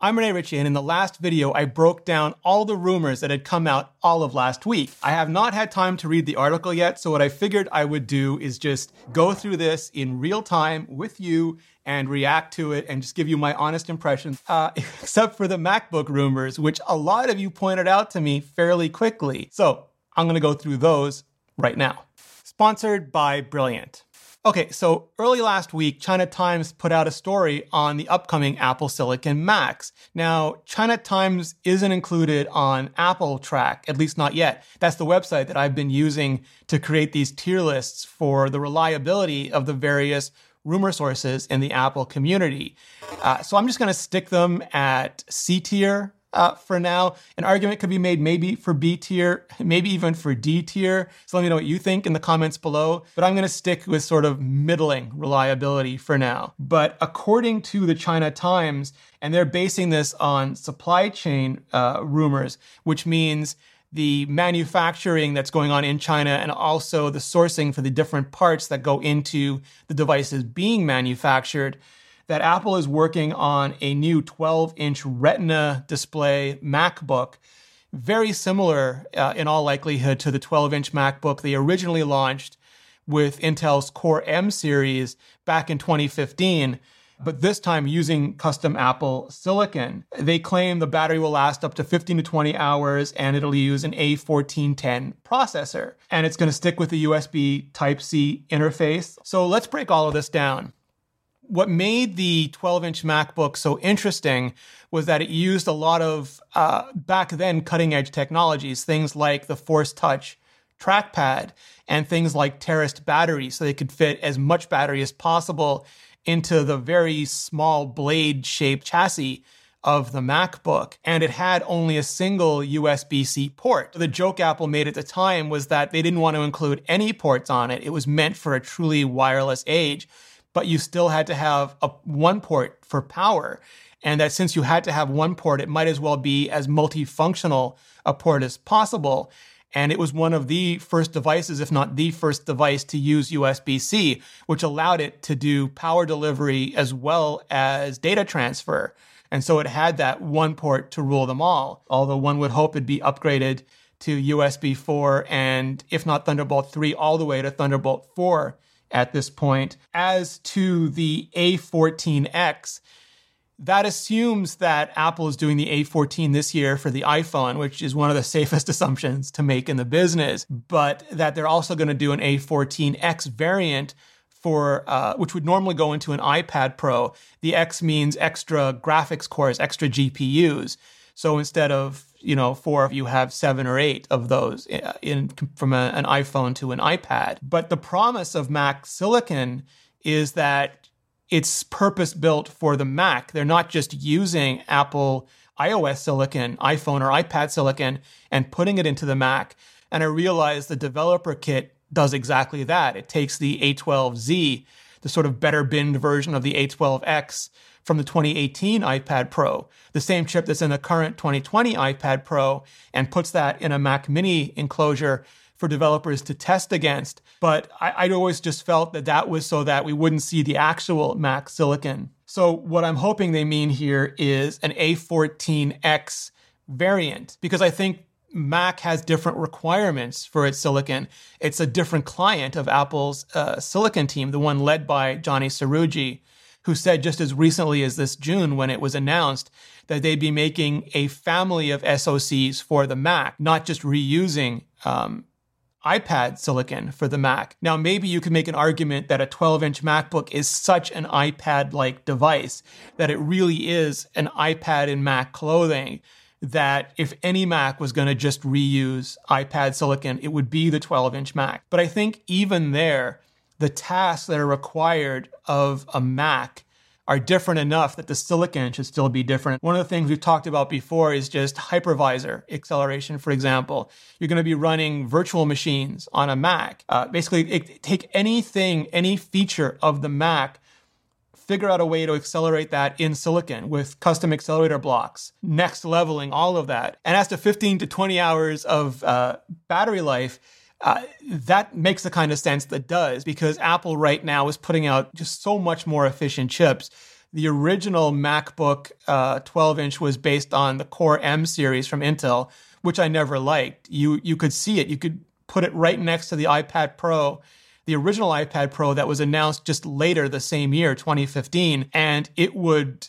I'm Rene Ritchie, and in the last video, I broke down all the rumors that had come out all of last week. I have not had time to read the article yet, so what I figured I would do is just go through this in real time with you and react to it and just give you my honest impressions, uh, except for the MacBook rumors, which a lot of you pointed out to me fairly quickly. So I'm to go through those right now. Sponsored by Brilliant. Okay, so early last week, China Times put out a story on the upcoming Apple Silicon Macs. Now, China Times isn't included on AppleTrack, at least not yet. That's the website that I've been using to create these tier lists for the reliability of the various rumor sources in the Apple community. Uh, so I'm just going to stick them at C tier uh, for now. An argument could be made maybe for B tier, maybe even for D tier. So let me know what you think in the comments below. But I'm going to stick with sort of middling reliability for now. But according to the China Times, and they're basing this on supply chain uh, rumors, which means the manufacturing that's going on in China and also the sourcing for the different parts that go into the devices being manufactured that Apple is working on a new 12 inch Retina display MacBook, very similar uh, in all likelihood to the 12 inch MacBook they originally launched with Intel's Core M series back in 2015 but this time using custom Apple silicon. They claim the battery will last up to 15 to 20 hours and it'll use an A14X processor. And it's going to stick with the USB Type C interface. So let's break all of this down what made the 12 inch MacBook so interesting was that it used a lot of uh, back then cutting edge technologies, things like the Force Touch trackpad and things like terraced batteries, so they could fit as much battery as possible into the very small blade shaped chassis of the MacBook. And it had only a single USB C port. The joke Apple made at the time was that they didn't want to include any ports on it. It was meant for a truly wireless age but you still had to have a one port for power. And that since you had to have one port, it might as well be as multifunctional a port as possible. And it was one of the first devices, if not the first device, to use USB C, which allowed it to do power delivery as well as data transfer. And so it had that one port to rule them all. Although one would hope it'd be upgraded to USB 4 and, if not Thunderbolt 3, all the way to Thunderbolt 4 at this point. As to the A14X, that assumes that Apple is doing the A14 this year for the iPhone, which is one of the safest assumptions to make in the business, but that they're also going to do an A14X variant for uh, which would normally go into an iPad Pro. The X means extra graphics cores, extra GPUs. So instead of you know four, you have seven or eight of those uh, in from a, an iPhone to an iPad. But the promise of Mac Silicon is that it's purpose built for the Mac. They're not just using Apple iOS silicon, iPhone or iPad silicon, and putting it into the Mac. And I realized the developer kit does exactly that. It takes the A12Z, the sort of better binned version of the A12X, from the 2018 iPad Pro, the same chip that's in the current 2020 iPad Pro, and puts that in a Mac Mini enclosure for developers to test against. But I, would always just felt that that was so that we wouldn't see the actual Mac silicon. So what I'm hoping they mean here is an A14X variant, because I think Mac has different requirements for its silicon. It's a different client of Apple's uh, silicon team, the one led by Johnny Srouji who said just as recently as this June when it was announced that they'd be making a family of SoCs for the Mac, not just reusing um, iPad silicon for the Mac. Now, maybe you could make an argument that a 12 inch MacBook is such an iPad like device that it really is an iPad in Mac clothing. That if any Mac was going to just reuse iPad silicon, it would be the 12 inch Mac. But I think even there, the tasks that are required of a Mac are different enough that the silicon should still be different. One of the things we've talked about before is just hypervisor acceleration, for example. You're going to be running virtual machines on a Mac. Uh, basically, it, take anything, any feature of the Mac, figure out a way to accelerate that in silicon with custom accelerator blocks, next leveling, all of that. And as to 15 to 20 hours of uh, battery life, uh, that makes the kind of sense that does because Apple right now is putting out just so much more efficient chips the original MacBook uh, 12 inch was based on the Core M series from Intel, which I never liked. You you could see it. You could put it right next to the iPad Pro, the original iPad Pro that was announced just later the same year, 2015, and it would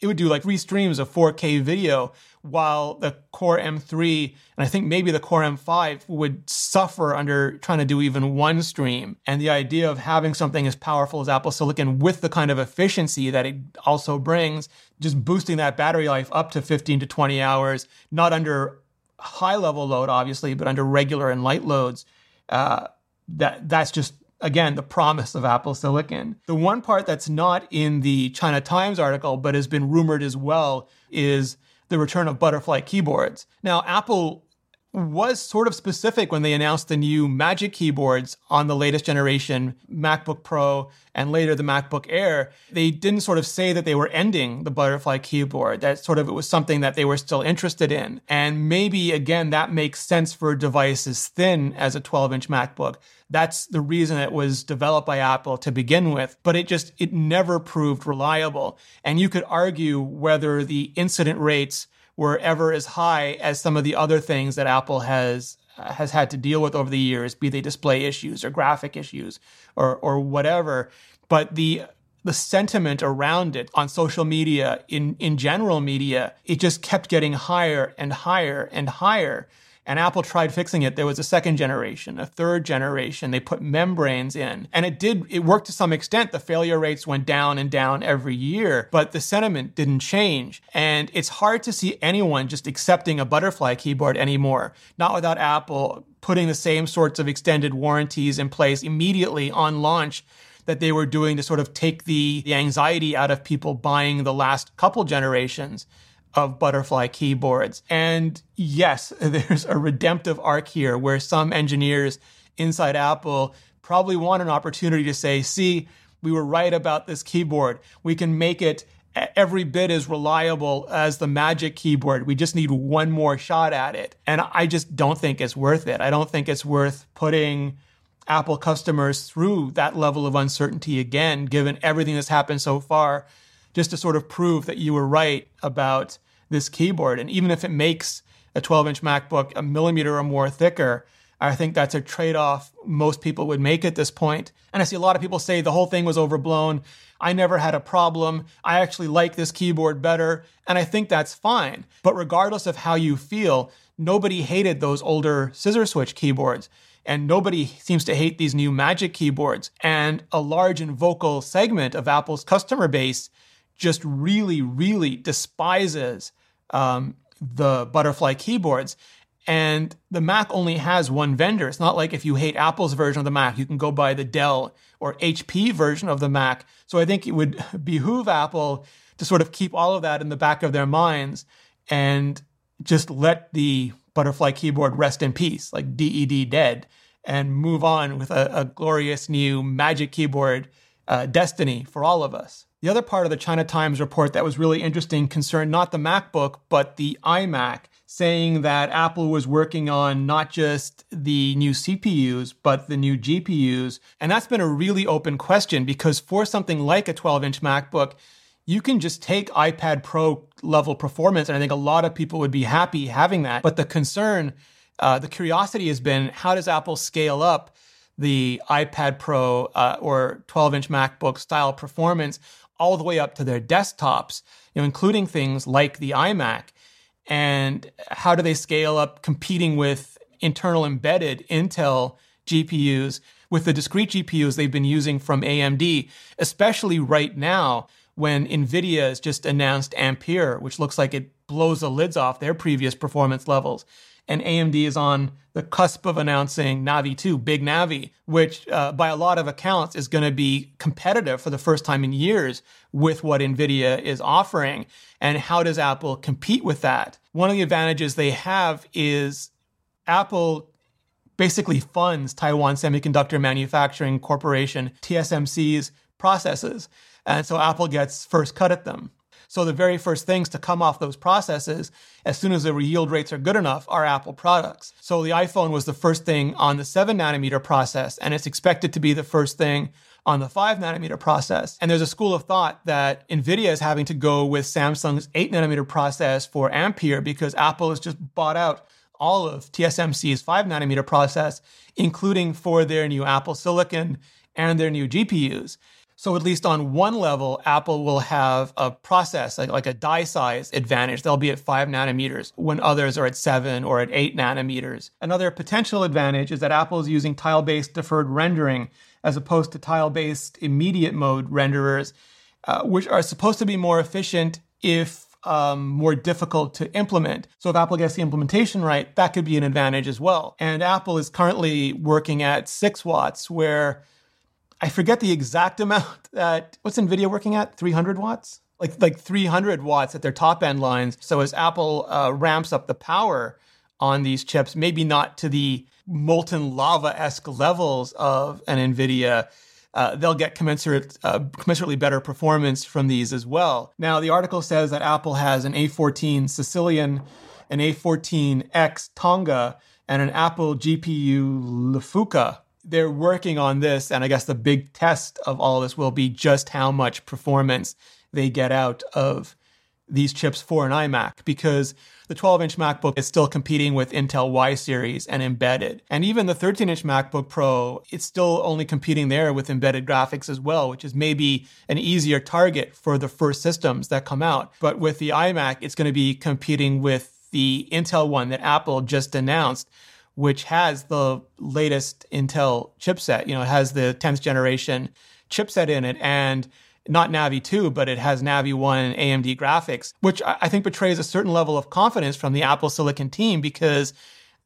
it would do like three streams of 4K video while the Core M3 and I think maybe the Core M5 would suffer under trying to do even one stream. And the idea of having something as powerful as Apple Silicon with the kind of efficiency that it also brings, just boosting that battery life up to 15 to 20 hours, not under high level load, obviously, but under regular and light loads, uh, that that's just again, the promise of Apple Silicon. The one part that's not in the China Times article, but has been rumored as well, is the return of butterfly keyboards. Now, Apple was sort of specific when they announced the new Magic keyboards on the latest generation MacBook Pro and later the MacBook Air. They didn't sort of say that they were ending the butterfly keyboard. That sort of it was something that they were still interested in. And maybe again that makes sense for a device as thin as a 12-inch MacBook. That's the reason it was developed by Apple to begin with, but it just it never proved reliable. And you could argue whether the incident rates were ever as high as some of the other things that Apple has has had to deal with over the years, be they display issues or graphic issues or or whatever. But the the sentiment around it on social media, in in general media, it just kept getting higher and higher and higher and Apple tried fixing it. There was a second generation, a third generation. They put membranes in, and it did, it worked to some extent. The failure rates went down and down every year, but the sentiment didn't change. And it's hard to see anyone just accepting a butterfly keyboard anymore, not without Apple putting the same sorts of extended warranties in place immediately on launch that they were doing to sort of take the, the anxiety out of people buying the last couple generations of butterfly keyboards. And yes, there's a redemptive arc here where some engineers inside Apple probably want an opportunity to say, see, we were right about this keyboard. We can make it every bit as reliable as the Magic keyboard. We just need one more shot at it. And I just don't think it's worth it. I don't think it's worth putting Apple customers through that level of uncertainty again, given everything that's happened so far, just to sort of prove that you were right about this keyboard. And even if it makes a 12 inch MacBook a millimeter or more thicker, I think that's a trade off most people would make at this point. And I see a lot of people say the whole thing was overblown. I never had a problem. I actually like this keyboard better. And I think that's fine. But regardless of how you feel, nobody hated those older scissor switch keyboards. And nobody seems to hate these new Magic keyboards. And a large and vocal segment of Apple's customer base just really, really despises um, the butterfly keyboards. And the Mac only has one vendor. It's not like if you hate Apple's version of the Mac, you can go buy the Dell or HP version of the Mac. So I think it would behoove Apple to sort of keep all of that in the back of their minds and just let the butterfly keyboard rest in peace, like DED dead, and move on with a, a glorious new magic keyboard uh, destiny for all of us. The other part of the China Times report that was really interesting concerned not the MacBook, but the iMac, saying that Apple was working on not just the new CPUs, but the new GPUs. And that's been a really open question because for something like a 12 inch MacBook, you can just take iPad Pro level performance. And I think a lot of people would be happy having that. But the concern, uh, the curiosity has been how does Apple scale up the iPad Pro uh, or 12 inch MacBook style performance all the way up to their desktops, you know, including things like the iMac. And how do they scale up competing with internal embedded Intel GPUs with the discrete GPUs they've been using from AMD, especially right now when NVIDIA has just announced Ampere, which looks like it blows the lids off their previous performance levels and AMD is on the cusp of announcing Navi 2, Big Navi, which uh, by a lot of accounts is going to be competitive for the first time in years with what NVIDIA is offering. And how does Apple compete with that? One of the advantages they have is Apple basically funds Taiwan Semiconductor Manufacturing Corporation, TSMC's processes. And so Apple gets first cut at them. So the very first things to come off those processes, as soon as the yield rates are good enough, are Apple products. So the iPhone was the first thing on the seven nanometer process, and it's expected to be the first thing on the 5 nanometer process. And there's a school of thought that NVIDIA is having to go with Samsung's 8 nanometer process for Ampere because Apple has just bought out all of TSMC's 5 nanometer process, including for their new Apple Silicon and their new GPUs. So, at least on one level, Apple will have a process, like, like, a die size advantage. They'll be at five nanometers when others are at seven or at eight nanometers. Another potential advantage is that Apple is using tile based deferred rendering as opposed to tile based immediate mode renderers, uh, which are supposed to be more efficient if um, more difficult to implement. So if Apple gets the implementation right, that could be an advantage as well. And Apple is currently working at six watts, where I forget the exact amount that what's NVIDIA working at? 300 watts? Like like 300 watts at their top end lines. So as Apple uh, ramps up the power on these chips, maybe not to the molten lava esque levels of an NVIDIA uh, they'll get commensurate, uh, commensurately better performance from these as well. Now, the article says that Apple has an A14 Sicilian, an A14X Tonga, and an Apple GPU Lifuka. They're working on this, and I guess the big test of all this will be just how much performance they get out of these chips for an iMac because the 12 inch MacBook is still competing with Intel Y series and embedded. And even the 13 inch MacBook Pro, it's still only competing there with embedded graphics as well, which is maybe an easier target for the first systems that come out. But with the iMac, it's going to be competing with the Intel one that Apple just announced which has the latest Intel chipset. You know, it has the 10th generation chipset in it. And not Navi 2, but it has Navi 1 and AMD graphics, which I think betrays a certain level of confidence from the Apple Silicon team because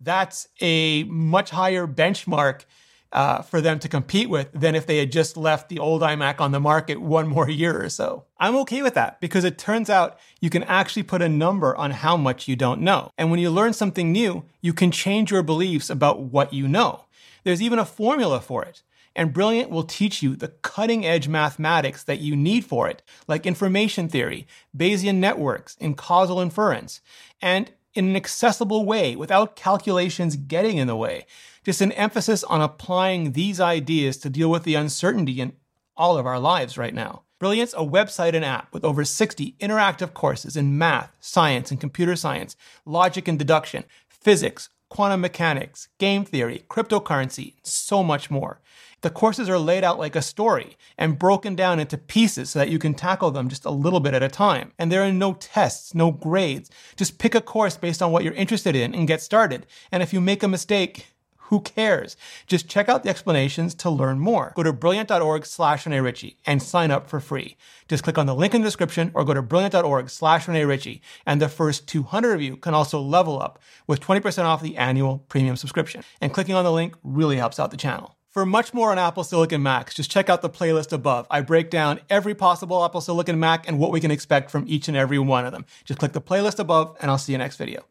that's a much higher benchmark uh, for them to compete with than if they had just left the old iMac on the market one more year or so. I'm okay with that because it turns out you can actually put a number on how much you don't know. And when you learn something new, you can change your beliefs about what you know. There's even a formula for it and Brilliant will teach you the cutting edge mathematics that you need for it, like information theory, Bayesian networks, and causal inference, and in an accessible way without calculations getting in the way. Just an emphasis on applying these ideas to deal with the uncertainty in all of our lives right now. Brilliant's a website and app with over 60 interactive courses in math, science, and computer science, logic and deduction, physics, quantum mechanics, game theory, cryptocurrency, so much more. The courses are laid out like a story and broken down into pieces so that you can tackle them just a little bit at a time. And there are no tests, no grades. Just pick a course based on what you're interested in and get started. And if you make a mistake, who cares? Just check out the explanations to learn more. Go to brilliant.org slash Rene Ritchie and sign up for free. Just click on the link in the description or go to brilliant.org slash Rene Ritchie and the first 200 of you can also level up with 20% off the annual premium subscription. And clicking on the link really helps out the channel. For much more on Apple Silicon Macs, just check out the playlist above. I break down every possible Apple Silicon Mac and what we can expect from each and every one of them. Just click the playlist above and I'll see you next video.